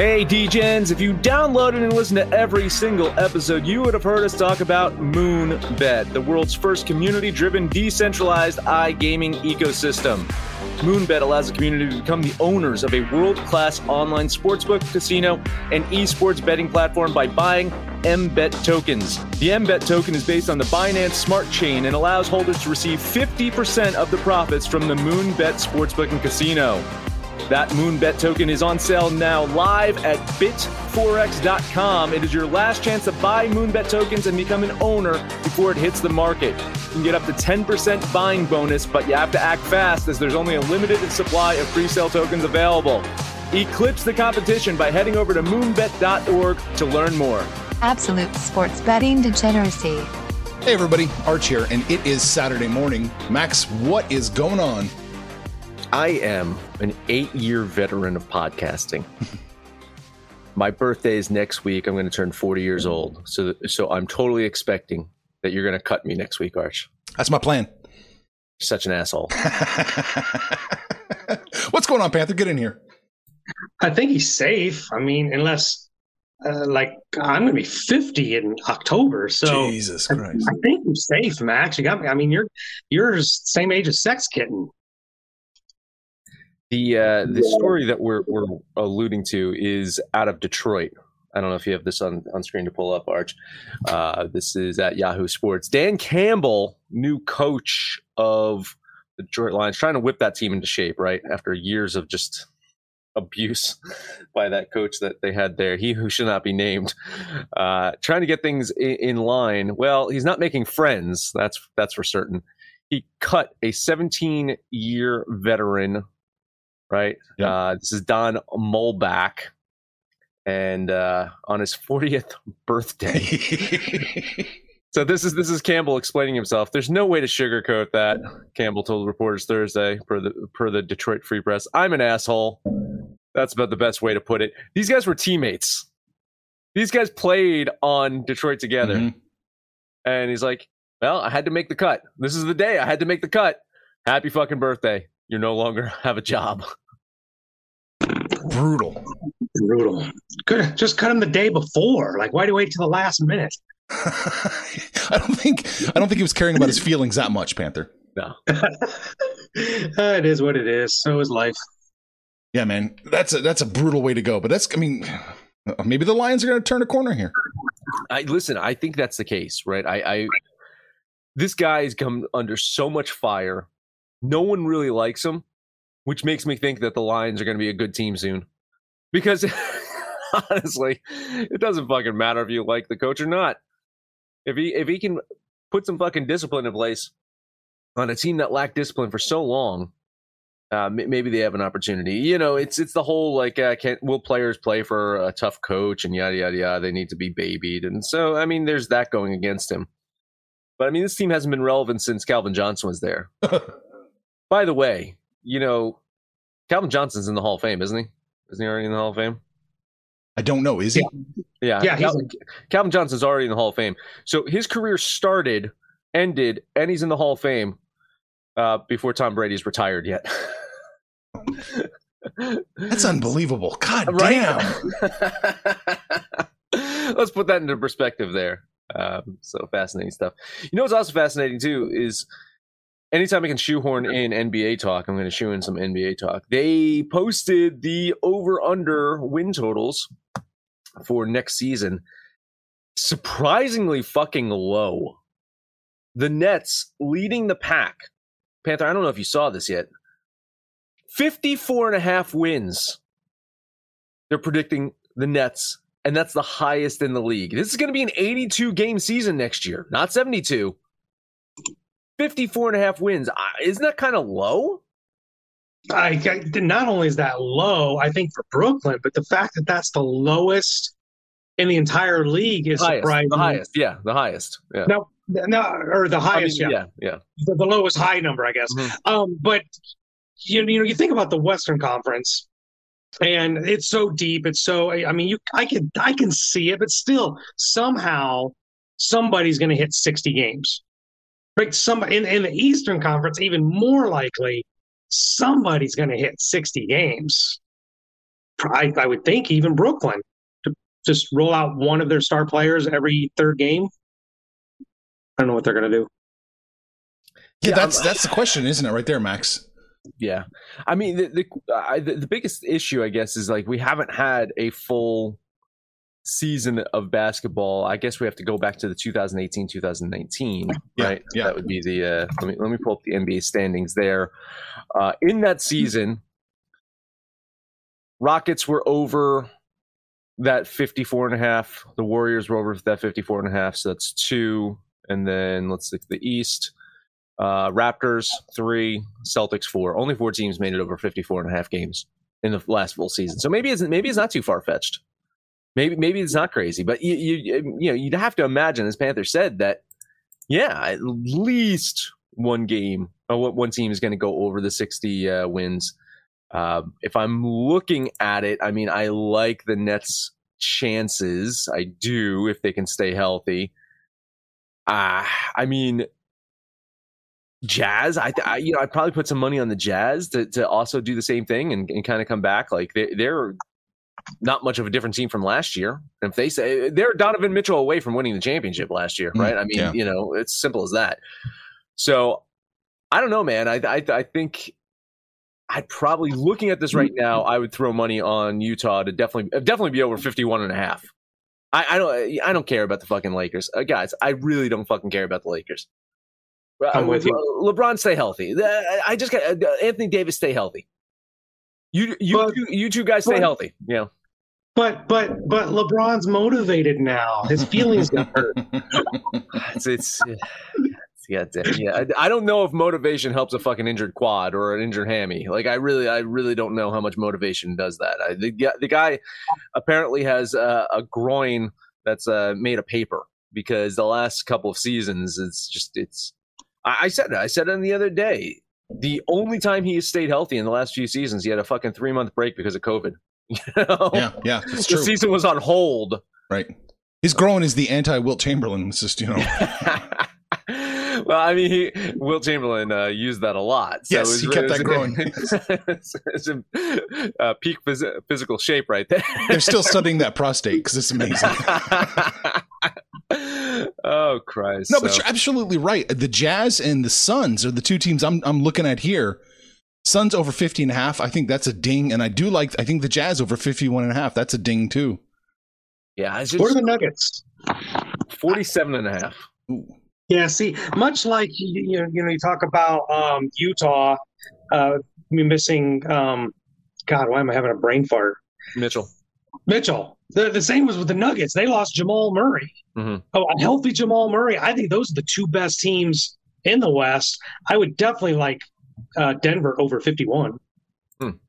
Hey, DGens, if you downloaded and listened to every single episode, you would have heard us talk about Moonbet, the world's first community driven, decentralized iGaming ecosystem. Moonbet allows the community to become the owners of a world class online sportsbook, casino, and esports betting platform by buying MBET tokens. The MBET token is based on the Binance Smart Chain and allows holders to receive 50% of the profits from the Moonbet Sportsbook and Casino. That Moonbet token is on sale now live at bitforex.com. It is your last chance to buy Moonbet tokens and become an owner before it hits the market. You can get up to 10% buying bonus, but you have to act fast as there's only a limited supply of pre-sale tokens available. Eclipse the competition by heading over to moonbet.org to learn more. Absolute sports betting degeneracy. Hey everybody, Arch here, and it is Saturday morning. Max, what is going on? I am an eight year veteran of podcasting. My birthday is next week. I'm going to turn 40 years old. So, so I'm totally expecting that you're going to cut me next week, Arch. That's my plan. You're such an asshole. What's going on, Panther? Get in here. I think he's safe. I mean, unless uh, like I'm going to be 50 in October, so Jesus Christ. I, I think you're safe, Max. You got me. I mean, you're you're same age as Sex Kitten. The uh, the story that we're we're alluding to is out of Detroit. I don't know if you have this on, on screen to pull up, Arch. Uh, this is at Yahoo Sports. Dan Campbell, new coach of the Detroit Lions, trying to whip that team into shape, right? After years of just abuse by that coach that they had there, he who should not be named, uh, trying to get things in, in line. Well, he's not making friends. That's that's for certain. He cut a 17 year veteran right? Yeah. Uh, this is Don Muhlbach. And uh, on his 40th birthday. so this is this is Campbell explaining himself. There's no way to sugarcoat that. Campbell told reporters Thursday per the per the Detroit Free Press. I'm an asshole. That's about the best way to put it. These guys were teammates. These guys played on Detroit together. Mhm. And he's like, Well, I had to make the cut. This is the day I had to make the cut. Happy fucking birthday. You no longer have a job. Brutal. Brutal. Could have just cut him the day before. Like, why do you wait till the last minute? I don't think I don't think he was caring about his feelings that much, Panther. No. It is what it is. So is life. Yeah, man, that's a that's a brutal way to go. But that's I mean, maybe the Lions are going to turn a corner here. I listen, I think that's the case, right? I, I this guy has come under so much fire. No one really likes him, which makes me think that the Lions are going to be a good team soon. Because honestly, it doesn't fucking matter if you like the coach or not. If he if he can put some fucking discipline in place on a team that lacked discipline for so long, uh, maybe they have an opportunity. You know, it's it's the whole like, uh, can will players play for a tough coach and yada yada yada? They need to be babied, and so I mean, there's that going against him. But I mean, this team hasn't been relevant since Calvin Johnson was there. By the way, you know, Calvin Johnson's in the Hall of Fame, isn't he? Isn't he already in the Hall of Fame? I don't know. Is he? Yeah, Yeah, he's- Calvin, Calvin Johnson's already in the Hall of Fame. So his career started, ended, and he's in the Hall of Fame uh, before Tom Brady's retired yet. That's unbelievable. God Right? damn. Let's put that into perspective there. Um, so fascinating stuff. You know what's also fascinating too is anytime I can shoehorn in NBA talk, I'm going to shoe in some NBA talk. They posted the over under win totals for next season. Surprisingly fucking low. The Nets leading the pack. Panther, I don't know if you saw this yet. 54 and a half wins. They're predicting the Nets, and that's the highest in the league. This is going to be an 82 game season next year, not 72. 54 and a half wins. Isn't that kind of low? I, I not only is that low, I think for Brooklyn, but the fact that that's the lowest in the entire league is highest, surprising. the highest, yeah, the highest, yeah. No, no, or the I mean, highest, yeah. yeah, yeah. The, the lowest high number, I guess. Mhm. Um, but you, you know, you think about the Western Conference, and it's so deep. It's so. I mean, you, I can, I can see it, but still, somehow, somebody's going to hit sixty games. Right? Somebody in, in the Eastern Conference, even more likely, somebody's going to hit sixty games. I, I would think even Brooklyn to just roll out one of their star players every third game. I don't know what they're going to do. Yeah, Yeah, that's I'm- that's the question, isn't it? Right there, Max. Yeah, I mean the the, uh, I, the the biggest issue, I guess, is like we haven't had a full season of basketball. I guess we have to go back to the 2018 2019, Yeah, right? yeah. That would be the. Uh, let me let me pull up the NBA standings there. Uh, in that season, Rockets were over that 54 and a half. The Warriors were over that 54 and a half. So that's two. And then let's look at the East. Uh, Raptors three, Celtics four. Only four teams made it over 54 and a half games in the last full season. So maybe it's maybe it's not too far fetched. Maybe maybe it's not crazy, but you you you know you'd have to imagine, as Panther said, that yeah, at least one game, uh, one team is going to go over the 60 uh, wins. Um, if I'm looking at it, I mean, I like the Nets' chances. I do if they can stay healthy. Uh, I mean, Jazz. I, I you know I'd probably put some money on the Jazz to to also do the same thing and, and kind of come back. Like they, they're not much of a different team from last year. And if they say they're Donovan Mitchell away from winning the championship last year, Mm, right? I mean, yeah. you know, it's simple as that. So I don't know, man. I I, I think. I'd probably looking at this right now, I would throw money on Utah to definitely definitely be over 51 and a half. I, I don't I don't care about the fucking Lakers. Uh, guys, I really don't fucking care about the Lakers. I'm Uh, with you. LeBron stay healthy. Uh, I just got uh, Anthony Davis stay healthy. You you But- two, you two guys stay but- healthy. Yeah. But but but LeBron's motivated now. His feelings got hurt. It's it's yeah, damn- yeah. I, I don't know if motivation helps a fucking injured quad or an injured hammy. Like I really, I really don't know how much motivation does that. I, the, guy- the guy apparently has uh, a groin that's uh, made of paper because the last couple of seasons, it's just it's. I, I said it. I said it the other day. The only time he has stayed healthy in the last few seasons, he had a fucking three month break because of COVID. You know? yeah, yeah, it's the season was on hold. Right. His growing is the anti Wilt Chamberlain. It's just you know. well, I mean, he, Wilt Chamberlain uh, used that a lot. So Yes, was- he kept that growing. it's, it's in uh, peak phys- physical shape right there. They're still studying that prostate because it's amazing. oh Christ! No, but you're absolutely right. The Jazz and the Suns are the two teams I'm I'm looking at here. Suns over 50 and a half. I think that's a ding. And I do like, I think the Jazz over 51 and a half. That's a ding too. yeah, it's What are the Nuggets? 47 and a half. Ooh. Yeah, see, much like you, you know, you know, you talk about um, Utah uh, missing. Um, God, why am I having a brain fart? Mitchell. Mitchell. The, the same was with the Nuggets. They lost Jamal Murray. Mhm. Oh, a healthy Jamal Murray. I think those are the two best teams in the West. I would definitely like uh, Denver over 51.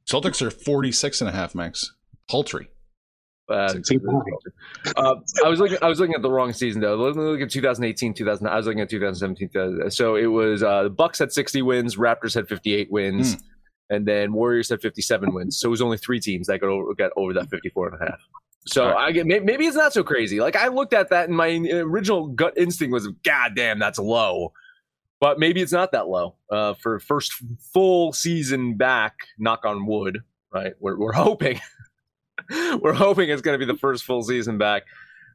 Celtics are 46 and a half, Max. Paltry. Uh, uh, I was looking. I was looking at the wrong season though. Let me look at 2018, 2000. I was looking at 2017. 2000. So it was uh, the Bucks had 60 wins, Raptors had 58 wins, and then Warriors had 57 wins. So it was only three teams that got over, got over that 54 and a half. So All I get maybe it's not so crazy. Like I looked at that, and my original gut instinct was, "God damn, that's low." But maybe it's not that low uh, for first full season back. Knock on wood. Right, we're we're hoping. we're hoping it's going to be the first full season back.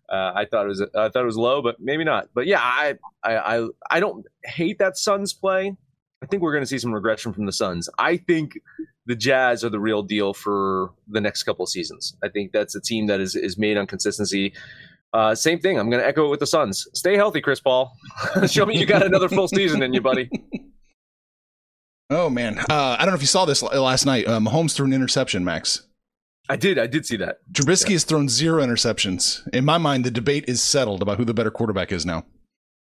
Uh, I thought it was I thought it was low, but maybe not. But yeah, I I I, I don't hate that Suns play. I think we're going to see some regression from the Suns. I think the Jazz are the real deal for the next couple of seasons. I think that's a team that is is made on consistency. Uh, same thing. I'm going to echo it with the Suns. Stay healthy, Chris Paul. Show me you got another full season in you, buddy. Oh, man. Uh, I don't know if you saw this last night. Uh, Mahomes threw an interception, Max. I did. I did see that. Trubisky has thrown zero interceptions. In my mind, the debate is settled about who the better quarterback is now.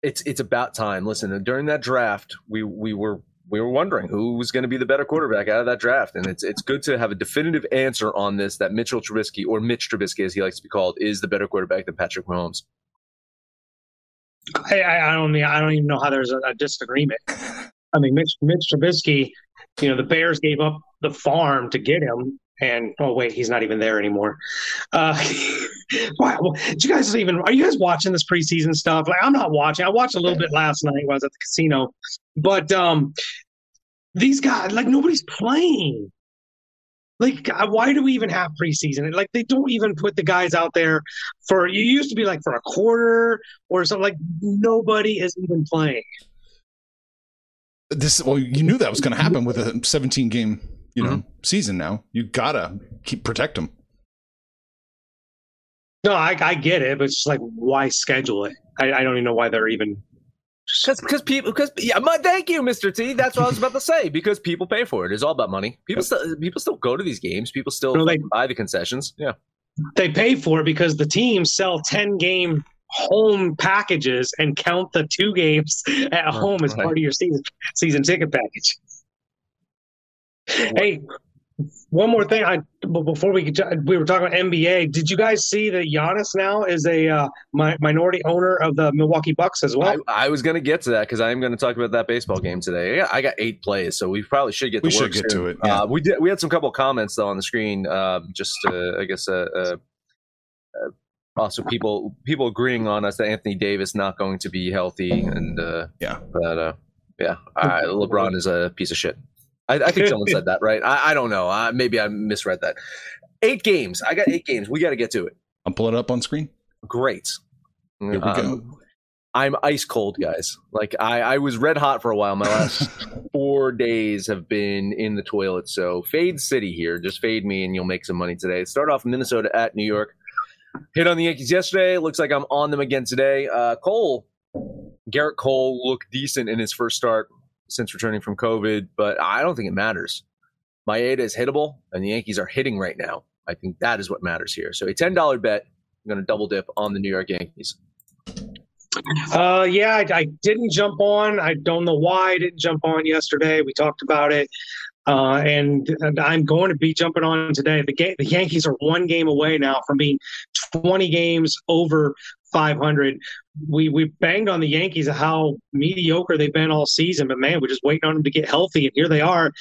It's it's about time. Listen, during that draft, we we were we were wondering who was going to be the better quarterback out of that draft, and it's it's good to have a definitive answer on this that Mitchell Trubisky or Mitch Trubisky, as he likes to be called, is the better quarterback than Patrick Mahomes. I, I don't I don't even know how there's a, a disagreement. I mean, Mitch, Mitch Trubisky, you know, the Bears gave up the farm to get him, and oh wait, he's not even there anymore. Uh, wow, did you guys even? Are you guys watching this preseason stuff? Like, I'm not watching. I watched a little bit last night while I was at the casino, but um, these guys, like, nobody's playing. Like, why do we even have preseason? Like, they don't even put the guys out there for. You used to be like for a quarter or something. Like, nobody is even playing. This well, you knew that was going to happen with a 17 game, you know, mm-hmm. season. Now you gotta keep protect them. No, I, I get it, but it's just like, why schedule it? I, I don't even know why they're even because because people because yeah, my, thank you, Mr. T. That's what I was about to say. Because people pay for it. It's all about money. People still people still go to these games. People still no, they, buy the concessions. Yeah, they pay for it because the teams sell ten game home packages and count the two games at home as part of your season season ticket package. Hey, one more thing, I before we could, we were talking about NBA. Did you guys see that Giannis now is a uh, mi- minority owner of the Milwaukee Bucks as well? I, I was going to get to that because I am going to talk about that baseball game today. I got eight plays, so we probably should get. We to should get soon. to it. Yeah. Uh, we did. We had some couple comments though on the screen. Um, just uh, I guess uh, uh, uh, also people people agreeing on us that Anthony Davis not going to be healthy and yeah, but yeah, LeBron is a piece of shit. I, I think someone said that, right? I, I don't know. Uh, maybe I misread that. Eight games. I got eight games. We got to get to it. I'm pulling it up on screen. Great. Here we um, go. I'm ice cold, guys. Like I, I was red hot for a while. My last four days have been in the toilet. So fade city here. Just fade me, and you'll make some money today. Start off Minnesota at New York. Hit on the Yankees yesterday. Looks like I'm on them again today. Uh, Cole, Gerrit Cole looked decent in his first start since returning from COVID, but I don't think it matters. Maeda is hittable, and the Yankees are hitting right now. I think that is what matters here. So a ten dollar bet. I'm going to double dip on the New York Yankees. Uh, yeah, I, I, didn't jump on. I don't know why I didn't jump on yesterday. We talked about it, uh, and, and, I'm going to be jumping on today. The, ga- the Yankees are one game away now from being 20 games over 500. We we banged on the Yankees of how mediocre they've been all season, but man, we're just waiting on them to get healthy, and here they are,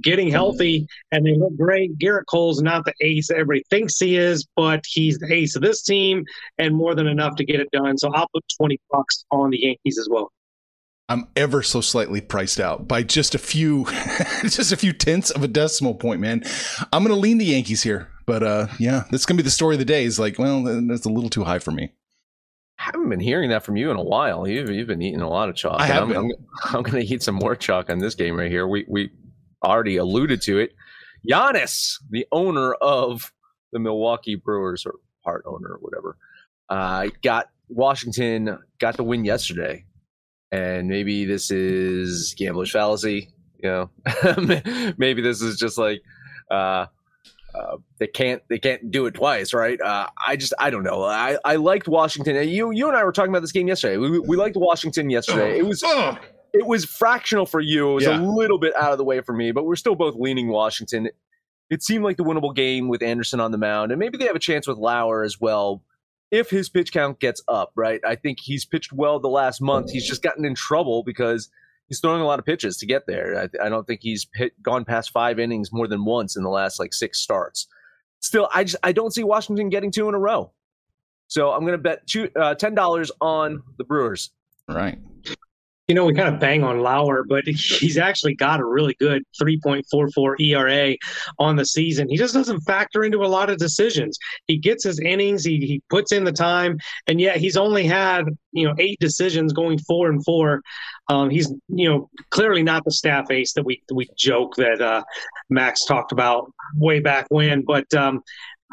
getting healthy, and they look great. Gerrit Cole's not the ace that everybody thinks he is, but he's the ace of this team, and more than enough to get it done. So I'll put 20 bucks on the Yankees as well. I'm ever so slightly priced out by just a few, just a few tenths of a decimal point, man. I'm gonna lean the Yankees here, but uh, yeah, that's gonna be the story of the day. Is like, well, that's a little too high for me. I haven't been hearing that from you in a while. You've, you've been eating a lot of chalk. I have I'm. I'm, I'm going to eat some more chalk on this game right here. We we already alluded to it. Giannis, the owner of the Milwaukee Brewers, or part owner, or whatever, uh, got Washington got the win yesterday, and maybe this is gambler's fallacy. You know, maybe this is just like. Uh, uh, they can't they can't do it twice, right? Uh, I just I don't know. I, I liked Washington. You you and I were talking about this game yesterday. We, we liked Washington yesterday. It was it was fractional for you. It was yeah. a little bit out of the way for me, but we're still both leaning Washington. It seemed like the winnable game with Anderson on the mound, and maybe they have a chance with Lauer as well if his pitch count gets up. Right? I think he's pitched well the last month. He's just gotten in trouble because he's throwing a lot of pitches to get there. I, I don't think he's hit, gone past five innings more than once in the last like six starts. Still, I just I don't see Washington getting two in a row. So I'm going to bet two, uh, ten dollars on the Brewers. Right you know, we kind of bang on Lauer, but he's actually got a really good 3.44 ERA on the season. He just doesn't factor into a lot of decisions. He gets his innings, he, he puts in the time, and yet he's only had, you know, eight decisions going four and four. Um, he's, you know, clearly not the staff ace that we we joke that uh, Max talked about way back when, but um,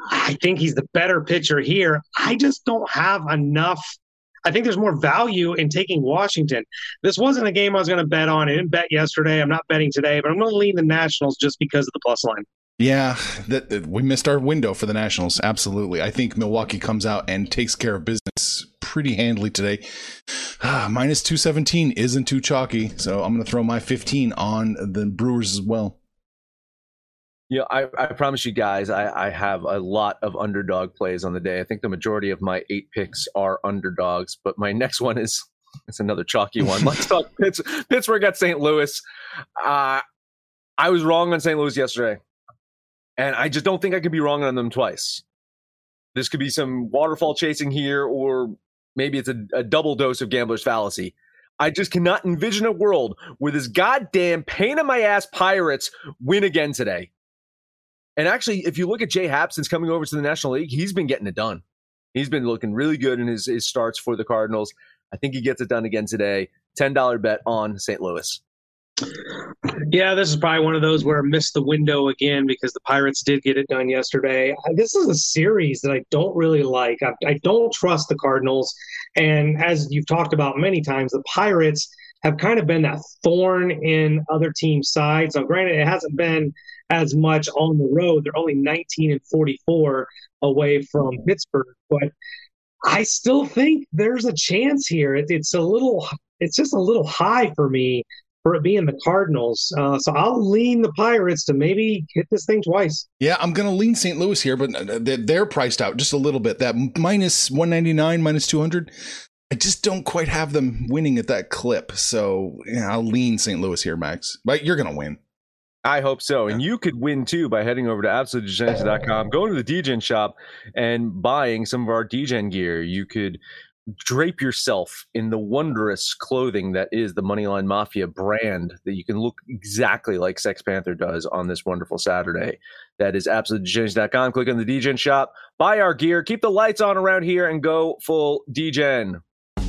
I think he's the better pitcher here. I just don't have enough – I think there's more value in taking Washington. This wasn't a game I was going to bet on. I didn't bet yesterday. I'm not betting today, but I'm going to lean the Nationals just because of the plus line. Yeah, that, we missed our window for the Nationals. Absolutely. I think Milwaukee comes out and takes care of business pretty handily today. Ah, minus 217 isn't too chalky, so I'm going to throw my 15 on the Brewers as well. Yeah, I, I promise you guys, I, I have a lot of underdog plays on the day. I think the majority of my eight picks are underdogs, but my next one is it's another chalky one. Let's talk Pitts, Pittsburgh at St. Louis. Uh, I was wrong on St. Louis yesterday, and I just don't think I could be wrong on them twice. This could be some waterfall chasing here, or maybe it's a, a double dose of gambler's fallacy. I just cannot envision a world where this goddamn pain in my ass Pirates win again today. And actually, if you look at Jay Happ since coming over to the National League, he's been getting it done. He's been looking really good in his, his starts for the Cardinals. I think he gets it done again today. $10 bet on St. Louis. Yeah, this is probably one of those where I missed the window again because the Pirates did get it done yesterday. Uh, this is a series that I don't really like. I, I don't trust the Cardinals. And as you've talked about many times, the Pirates have kind of been that thorn in other teams' sides. Now, granted, it hasn't been as much on the road. They're only 19 and 44 away from Pittsburgh, but I still think there's a chance here. It, it's a little, it's just a little high for me for it being the Cardinals. Uh, so I'll lean the Pirates to maybe hit this thing twice. Yeah, I'm going to lean St. Louis here, but they're priced out just a little bit. That minus 199, minus 200. I just don't quite have them winning at that clip. So yeah, I'll lean St. Louis here, Max. But you're going to win. I hope so. And you could win too by heading over to absolutedegeneration.com, going to the DGen shop and buying some of our DGen gear. You could drape yourself in the wondrous clothing that is the Moneyline Mafia brand that you can look exactly like Sex Panther does on this wonderful Saturday. That is absolutedegeneration.com. Click on the DGen shop, buy our gear, keep the lights on around here, and go full DGen.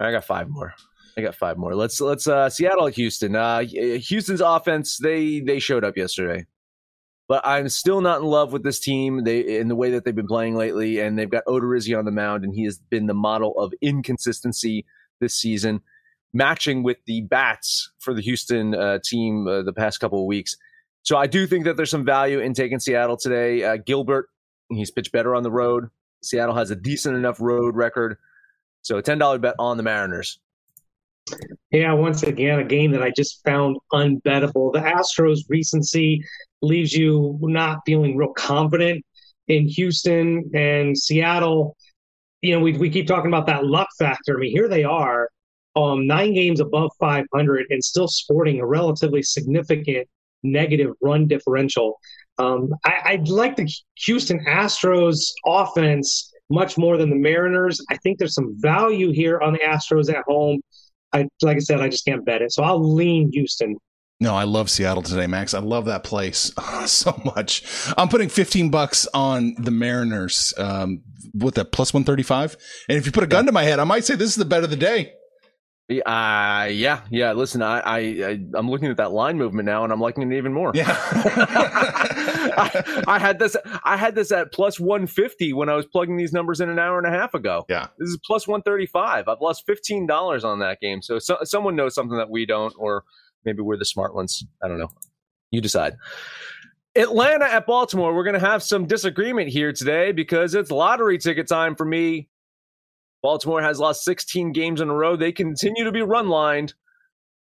I got five more. I got five more. Let's let's uh Seattle Houston. Uh Houston's offense, they they showed up yesterday. But I'm still not in love with this team. They in the way that they've been playing lately, and they've got Odorizzi on the mound, and he has been the model of inconsistency this season, matching with the bats for the Houston uh, team uh, the past couple of weeks. So I do think that there's some value in taking Seattle today. Uh, Gilbert, he's pitched better on the road. Seattle has a decent enough road record. So a $10 bet on the Mariners. Yeah, once again, a game that I just found unbettable. The Astros' recency leaves you not feeling real confident in Houston and Seattle. You know, we, we keep talking about that luck factor. I mean, here they are, um, nine games above 500 and still sporting a relatively significant negative run differential. Um, I, I like the Houston Astros offense much more than the Mariners. I think there's some value here on the Astros at home. I like I said, I just can't bet it. So I'll lean Houston. No, I love Seattle today, Max. I love that place so much. I'm putting 15 bucks on the Mariners um, with that plus 135. And if you put a gun to my head, I might say this is the bet of the day. Uh, yeah, yeah. Listen, I, I, I, am looking at that line movement now, and I'm liking it even more. Yeah. I, I, had this, I had this at plus 150 when I was plugging these numbers in an hour and a half ago. Yeah. This is plus 135. I've lost fifteen dollars on that game. So, so someone knows something that we don't, or maybe we're the smart ones. I don't know. You decide. Atlanta at Baltimore. We're going to have some disagreement here today because it's lottery ticket time for me. Baltimore has lost 16 games in a row. They continue to be run lined.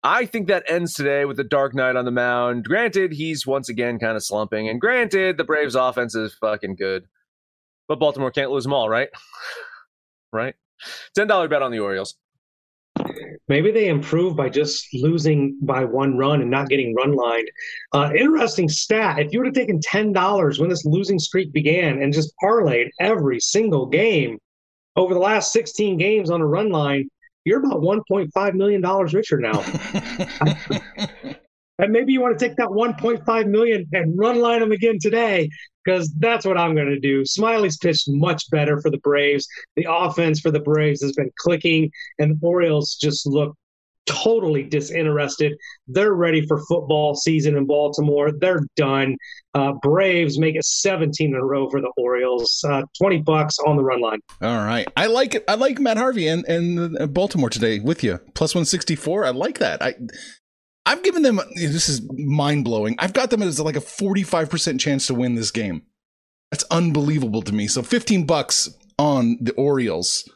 I think that ends today with the Dark Knight on the mound. Granted, he's once again kind of slumping. And granted, the Braves offense is fucking good. But Baltimore can't lose them all, right? right? $10 bet on the Orioles. Maybe they improve by just losing by one run and not getting run lined. Uh, interesting stat. If you would have taken $10 when this losing streak began and just parlayed every single game over the last 16 games on a run line, you're about $1.5 million richer now. and maybe you want to take that 1.5 million and run line them again today because that's what I'm going to do. Smyly's pitched much better for the Braves. The offense for the Braves has been clicking, and the Orioles just look totally disinterested. They're ready for football season in Baltimore. They're done. Uh, Braves make it 17 in a row for the Orioles. Uh, 20 bucks on the run line. All right. I like it. I like Matt Harvey and, and Baltimore today with you. Plus 164. I like that. I I've given them this is mind blowing. I've got them as like a 45% chance to win this game. That's unbelievable to me. So 15 bucks on the Orioles.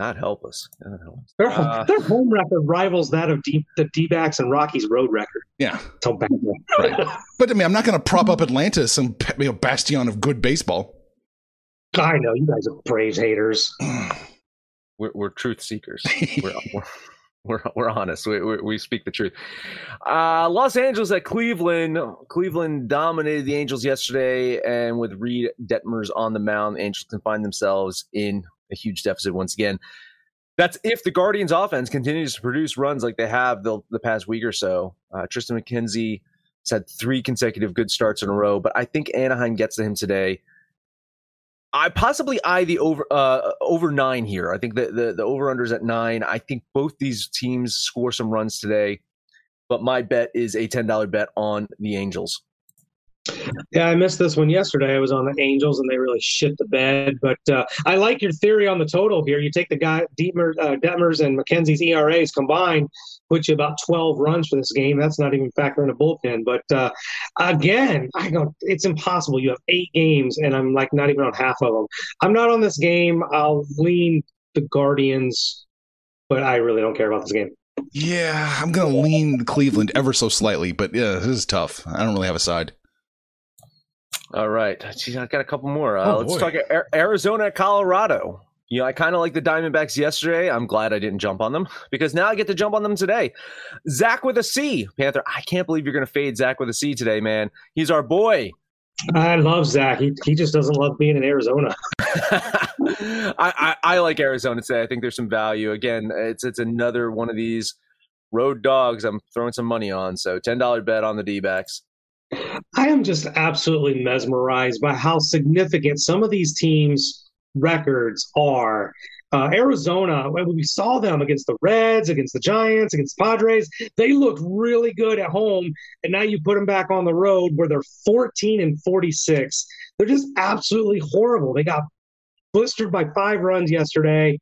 God help us. God help us. Their, uh, their home record rivals that of D, the D backs and Rockies road record. Yeah. So bad. right. But I mean, I'm not going to prop up Atlanta, some you know, bastion of good baseball. I know. You guys are Braves haters. we're, we're truth seekers. We're, we're, we're we're honest. We we, we speak the truth. Uh, Los Angeles at Cleveland. Cleveland dominated the Angels yesterday, and with Reid Detmers on the mound, the Angels can find themselves in a huge deficit once again. That's if the Guardians' offense continues to produce runs like they have the the past week or so. Uh, Triston McKenzie has had three consecutive good starts in a row, but I think Anaheim gets to him today. I possibly eye the over uh, over nine here. I think the, the the over unders at nine. I think both these teams score some runs today, but my bet is a ten dollar bet on the Angels. Yeah, I missed this one yesterday. I was on the Angels, and they really shit the bed. But uh, I like your theory on the total here. You take the guy Detmer, uh, Detmers and McKenzie's ERAs combined, put you about 12 runs for this game. That's not even factoring a bullpen. But uh, again, I go, it's impossible. You have eight games, and I'm like not even on half of them. I'm not on this game. I'll lean the Guardians, but I really don't care about this game. Yeah, I'm to lean Cleveland ever so slightly, but yeah, this is tough. I don't really have a side. All right. Jeez, I got a couple more. Uh, oh, let's boy. talk Arizona, Colorado. You know, I kind of like the Diamondbacks yesterday. I'm glad I didn't jump on them because now I get to jump on them today. Zach with a C, Panther. I can't believe you're going to fade Zach with a C today, man. He's our boy. I love Zach. He, he just doesn't love being in Arizona. I, I, I like Arizona today. I think there's some value. Again, it's it's another one of these road dogs I'm throwing some money on. So $10 bet on the D backs. I am just absolutely mesmerized by how significant some of these teams' records are. Uh, Arizona, when we saw them against the Reds, against the Giants, against the Padres, they looked really good at home. And now you put them back on the road where they're 14 and 46. They're just absolutely horrible. They got blistered by five runs yesterday.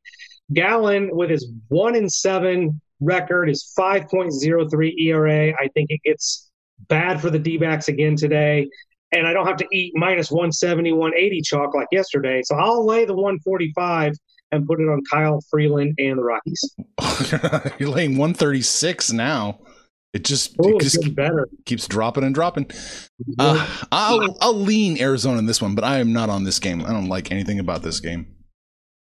Gallen, with his one and seven record, is 5.03 ERA. I think it gets Bad for the D backs again today. And I don't have to eat minus 170, 180 chalk like yesterday. So I'll lay the 145 and put it on Kyle Freeland and the Rockies. You're laying 136 now. It just, Ooh, it just better. keeps dropping and dropping. Uh, I'll I'll lean Arizona in this one, but I am not on this game. I don't like anything about this game.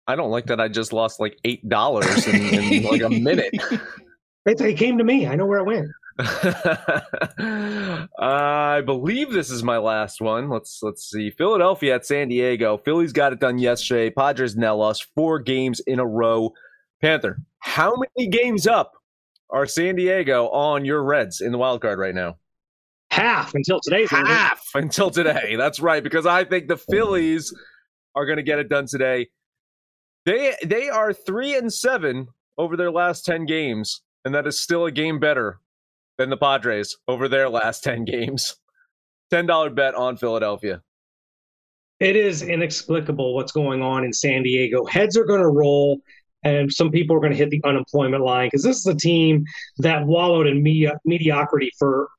I don't like that. I just lost like eight dollars in, in like a minute. It came to me. I know where it went. I believe this is my last one. Let's let's see. Philadelphia at San Diego. Phillies got it done yesterday. Padres now lost four games in a row. Panther, how many games up are San Diego on your Reds in the wild card right now? Half until today's half until today. That's right, because I think the Phillies are going to get it done today. They they are three and seven over their last ten games, and that is still a game better than the Padres over their last 10 games. $10 bet on Philadelphia. It is inexplicable what's going on in San Diego. Heads are going to roll, and some people are going to hit the unemployment line because this is a team that wallowed in medi- mediocrity for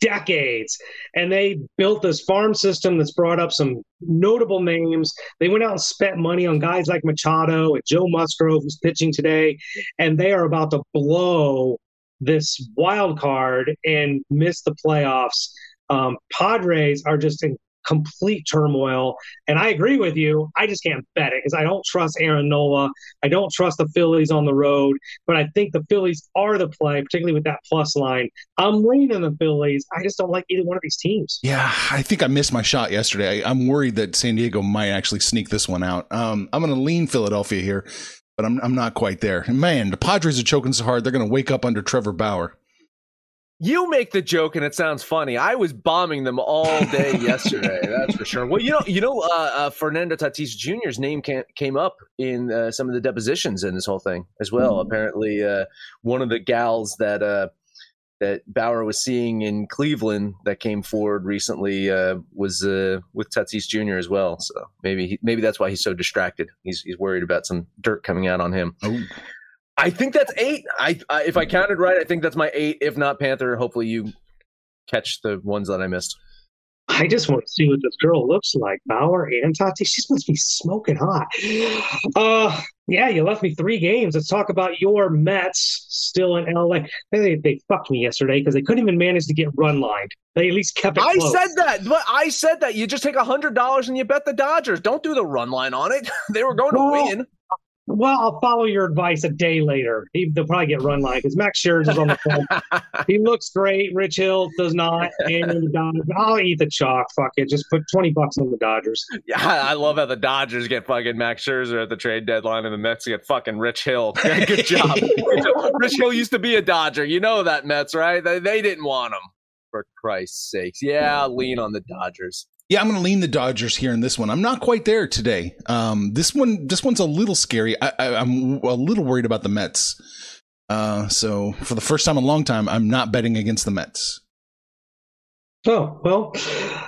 decades. And they built this farm system that's brought up some notable names. They went out and spent money on guys like Machado and Joe Musgrove, who's pitching today, and they are about to blow this wild card and miss the playoffs. Um, Padres are just in complete turmoil. And I agree with you. I just can't bet it because I don't trust Aaron Nola. I don't trust the Phillies on the road. But I think the Phillies are the play, particularly with that plus line. I'm leaning the Phillies. I just don't like either one of these teams. Yeah, I think I missed my shot yesterday. I, am worried that San Diego might actually sneak this one out. Um, I'm going to lean Philadelphia here, but I'm, I'm not quite there. Man, the Padres are choking so hard, they're going to wake up under Trevor Bauer. You make the joke and it sounds funny. I was bombing them all day yesterday. That's for sure. Well, you know, you know, uh, uh, Fernando Tatis Jr.'s name came, came up in uh, some of the depositions in this whole thing as well. Mm-hmm. Apparently, uh, one of the gals that uh, that Bauer was seeing in Cleveland that came forward recently uh, was with Tatis Jr. as well. So maybe he, maybe that's why he's so distracted. He's he's worried about some dirt coming out on him. Oh. I think that's eight. I, I, if I counted right, I think that's my eight. If not Panther, hopefully you catch the ones that I missed. I just want to see what this girl looks like. Bauer and Tati, she's supposed to be smoking hot. Uh, yeah, you left me three games. Let's talk about your Mets still in LA. They, they fucked me yesterday because they couldn't even manage to get run lined. They at least kept it. I close. said that, but I said that you just take a hundred dollars and you bet the Dodgers. Don't do the run line on it. they were going well, to win. Well, I'll follow your advice a day later. He, they'll probably get run line because Max Scherzer's on the phone. he looks great. Rich Hill does not. And. I'll eat the chalk. Fuck it. Just put 20 bucks on the Dodgers. Yeah, I love how the Dodgers get fucking Max Scherzer at the trade deadline and the Mets get fucking Rich Hill. Good job. Rich Hill used to be a Dodger. You know that, Mets, right? They, they didn't want him. For Christ's sakes. Yeah, lean on the Dodgers. Yeah, I'm going to lean the Dodgers here in this one. I'm not quite there today. Um, this one, this one's a little scary. I, i'm a little worried about the Mets. Uh, so for the first time in a long time, I'm not betting against the Mets. Oh, well,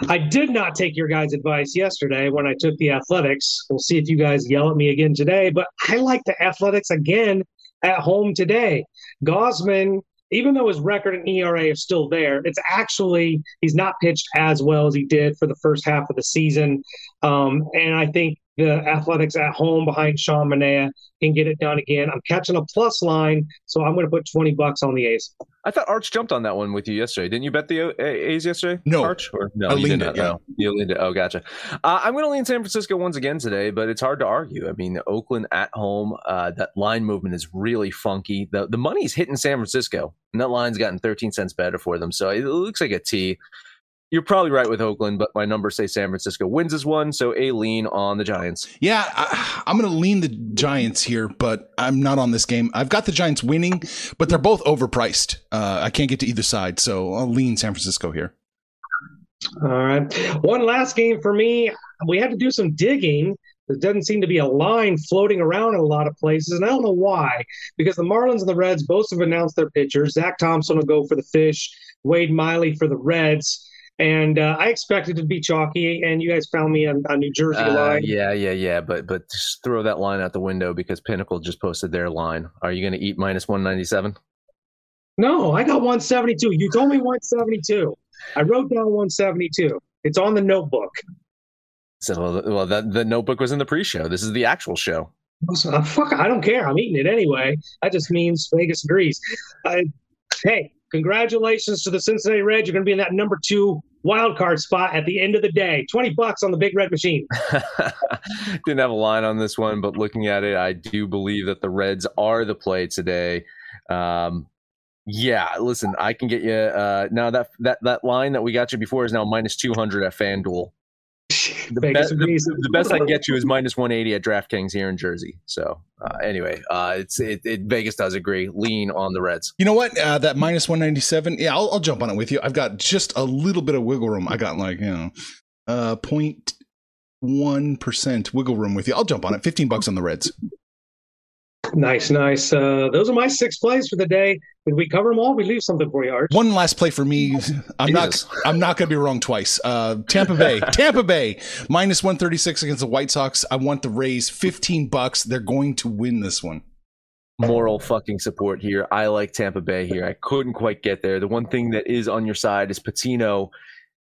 I did not take your guys' advice yesterday when I took the athletics. We'll see if you guys yell at me again today, but I like the athletics again at home today. Gausman even though his record and ERA is still there, it's actually he's not pitched as well as he did for the first half of the season. Um, and I think the Athletics at home behind Sean Manaea can get it done again. I'm catching a plus line, so I'm going to put 20 bucks on the A's. I thought Arch jumped on that one with you yesterday. Didn't you bet the A's yesterday? No, Arch or no? I you leaned it. Yeah. No, you leaned it. Oh, gotcha. Uh, I'm going to lean San Francisco once again today, but it's hard to argue. I mean, Oakland at home, uh, that line movement is really funky. The the money's hitting San Francisco, and that line's gotten 13 cents better for them. So it looks like a T you're probably right with Oakland, but my numbers say San Francisco wins this one, so a lean on the Giants. Yeah, I, am going to lean the Giants here, but I'm not on this game. I've got the Giants winning, but they're both overpriced. Uh, I can't get to either side, so I'll lean San Francisco here. All right. One last game for me. We had to do some digging. There doesn't seem to be a line floating around in a lot of places, and I don't know why. Because the Marlins and the Reds both have announced their pitchers. Zach Thompson will go for the Fish. Wade Miley for the Reds. And uh, I expected to be chalky, and you guys found me on, on New Jersey uh, line. Yeah, yeah, yeah. But but just throw that line out the window because Pinnacle just posted their line. Are you going to eat minus one ninety seven? No, I got one seventy two. You told me one seventy two. I wrote down one seventy two. It's on the notebook. So well, that the notebook was in the pre-show. This is the actual show. Uh, fuck, I don't care. I'm eating it anyway. That just means Vegas agrees. Uh, hey, congratulations to the Cincinnati Reds. You're going to be in that number two wild card spot at the end of the day. 20 bucks on the big red machine. Didn't have a line on this one, but looking at it, I do believe that the Reds are the play today. Um, yeah, listen, I can get you uh, now that that that line that we got you before is now minus 200 at FanDuel. The, be- the, the, best I can get you is minus 180 at DraftKings here in Jersey. So uh, anyway, uh, it's it, it, Vegas does agree. Lean on the Reds. You know what? Uh, that minus 197. Yeah, I'll, I'll, jump on it with you. I've got just a little bit of wiggle room. I got like you know, uh, 0.1 percent wiggle room with you. I'll jump on it. 15 bucks on the Reds. Nice, nice. Uh, those are my six plays for the day. Did we cover them all? We leave something for you, Art. One last play for me. I'm not. I'm not going to be wrong twice. Uh, Tampa Bay. Tampa Bay minus 136 against the White Sox. I want the Rays 15 bucks. They're going to win this one. Moral fucking support here. I like Tampa Bay here. I couldn't quite get there. The one thing that is on your side is Patino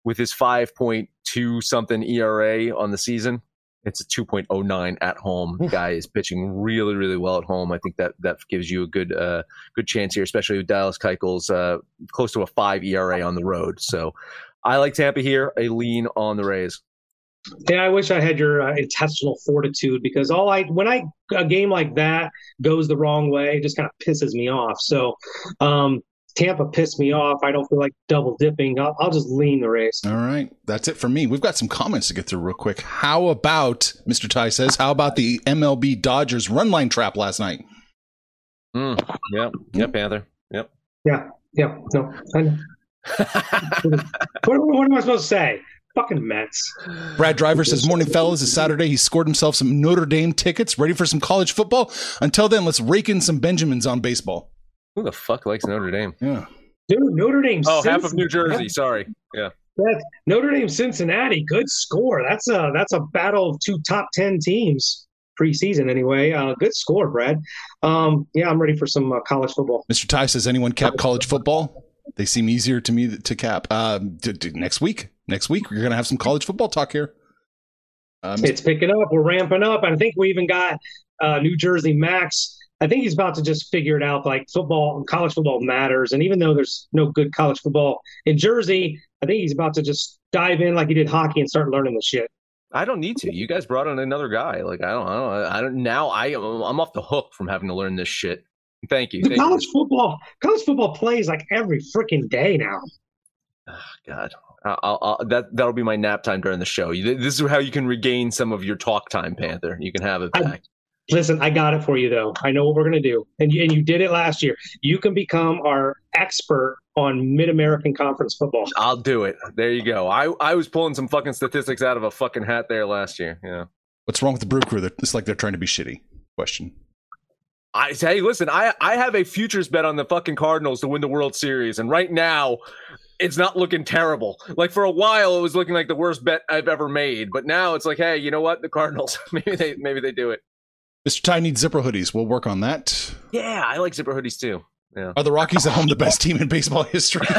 with his 5.2 something ERA on the season it's a 2.09 at home. Guy is pitching really, really well at home. I think that that gives you a good uh, good chance here, especially with Dallas Keuchel's uh, close to a five ERA on the road. So I like Tampa here. A lean on the Rays. Yeah, I wish I had your uh, intestinal fortitude because all I when I a game like that goes the wrong way, it just kind of pisses me off. So, um, Tampa pissed me off. I don't feel like double dipping. I'll, I'll just lean the Rays. All right. That's it for me. We've got some comments to get through real quick. How about, Mr. Ty says, how about the MLB Dodgers run line trap last night? Mm, yep. Yep, Panther. Yep. Yeah. Yeah. No. I what, what am I supposed to say? Fucking Mets. Brad Driver says, Morning, fellas. It's Saturday. He scored himself some Notre Dame tickets, ready for some college football. Until then, let's rake in some Benjamins on baseball. Who the fuck likes Notre Dame? Yeah. Dude, Notre Dame. Oh, half of New Jersey. Sorry. Yeah. That's Notre Dame Cincinnati. Good score. That's a that's a battle of two top ten teams preseason anyway. Uh, good score, Brad. Um, yeah, I'm ready for some uh, college football. Mr. Ty says, anyone cap college football? They seem easier to me to cap. Uh, d- d- next week, next week, we're gonna have some college football talk here. Um, it's picking up. We're ramping up. I think we even got uh, New Jersey Max. I think he's about to just figure it out. Like football, college football matters, and even though there's no good college football in Jersey, I think he's about to just dive in like he did hockey and start learning the shit. I don't need to. You guys brought in another guy. Like I don't, I don't, I don't. Now I, I'm off the hook from having to learn this shit. Thank you. Thank college you. football, college football plays like every freaking day now. Oh, God, I'll, I'll, that that'll be my nap time during the show. This is how you can regain some of your talk time, Panther. You can have it back. Listen, I got it for you though. I know what we're gonna do, and you, and you did it last year. You can become our expert on Mid American Conference football. I'll do it. There you go. I I was pulling some fucking statistics out of a fucking hat there last year. Yeah. What's wrong with the Brew Crew? They're- It's like they're trying to be shitty. Question. I say, hey, listen, I I have a futures bet on the fucking Cardinals to win the World Series, and right now, it's not looking terrible. Like for a while, it was looking like the worst bet I've ever made, but now it's like, hey, you know what? The Cardinals, maybe they maybe they do it. Mr. Ty needs zipper hoodies. We'll work on that. Yeah, I like zipper hoodies too. Yeah. Are the Rockies at home the best team in baseball history?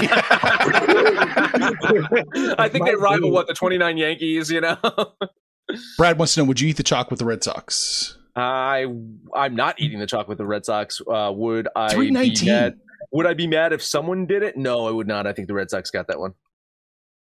I think they rival what the 29 Yankees, you know. Brad wants to know: Would you eat the chalk with the Red Sox? I I'm not eating the chalk with the Red Sox. Uh, would I be 319. mad? Would I be mad if someone did it? No, I would not. I think the Red Sox got that one.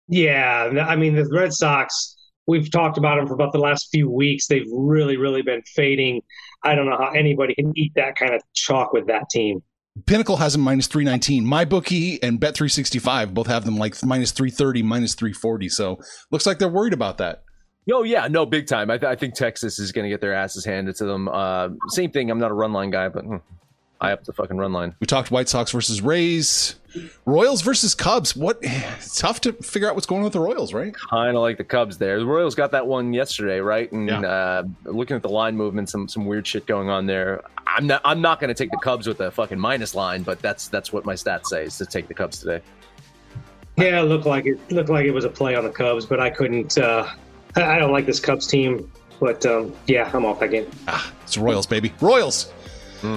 Yeah, I mean the Red Sox. We've talked about them for about the last few weeks. They've really, really been fading. I don't know how anybody can eat that kind of chalk with that team. Pinnacle has them minus 319. My bookie and Bet365 both have them like minus 330, minus 340. So looks like they're worried about that. Oh yeah, no, big time. I, th- I think Texas is going to get their asses handed to them. Uh, same thing. I'm not a run line guy, but hmm, I up the fucking run line. We talked White Sox versus Rays, Royals versus Cubs. What? It's tough to figure out what's going on with the Royals, right? Kind of like the Cubs there. The Royals got that one yesterday, right? And Yeah. uh, looking at the line movement, some some weird shit going on there. I'm not I'm not going to take the Cubs with a fucking minus line, but that's that's what my stats say is to take the Cubs today. Yeah, it looked like it looked like it was a play on the Cubs, but I couldn't. Uh, I I don't like this Cubs team, but um, yeah, I'm off that game. Ah, it's Royals, baby. Royals. Hmm.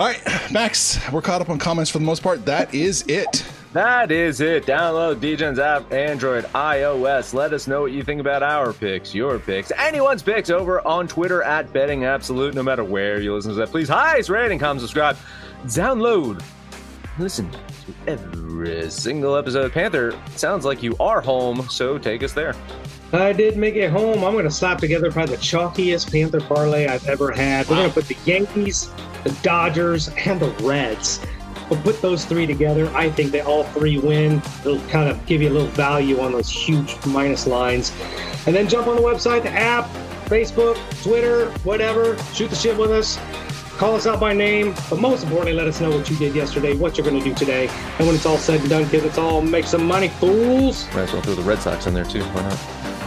All right, Max, we're caught up on comments for the most part. That is it. That is it. Download DJ's app, Android, iOS. Let us know what you think about our picks, your picks, anyone's picks over on Twitter at Betting Absolute. No matter where you listen to that, please highest rating, comment, subscribe, download, listen to every single episode. Of Panther, sounds like you are home, so take us there. I did make it home. I'm going to slap together probably the chalkiest Panther parlay I've ever had. We're going to put the Yankees, the Dodgers, and the Reds. We'll put those three together. I think they all three win. It'll kind of give you a little value on those huge minus lines. And then jump on the website, the app, Facebook, Twitter, whatever. Shoot the shit with us. Call us out by name, but most importantly, let us know what you did yesterday, what you're going to do today. And when it's all said and done, kids, let's all make some money, fools. Might as well throw the Red Sox in there too. Why not?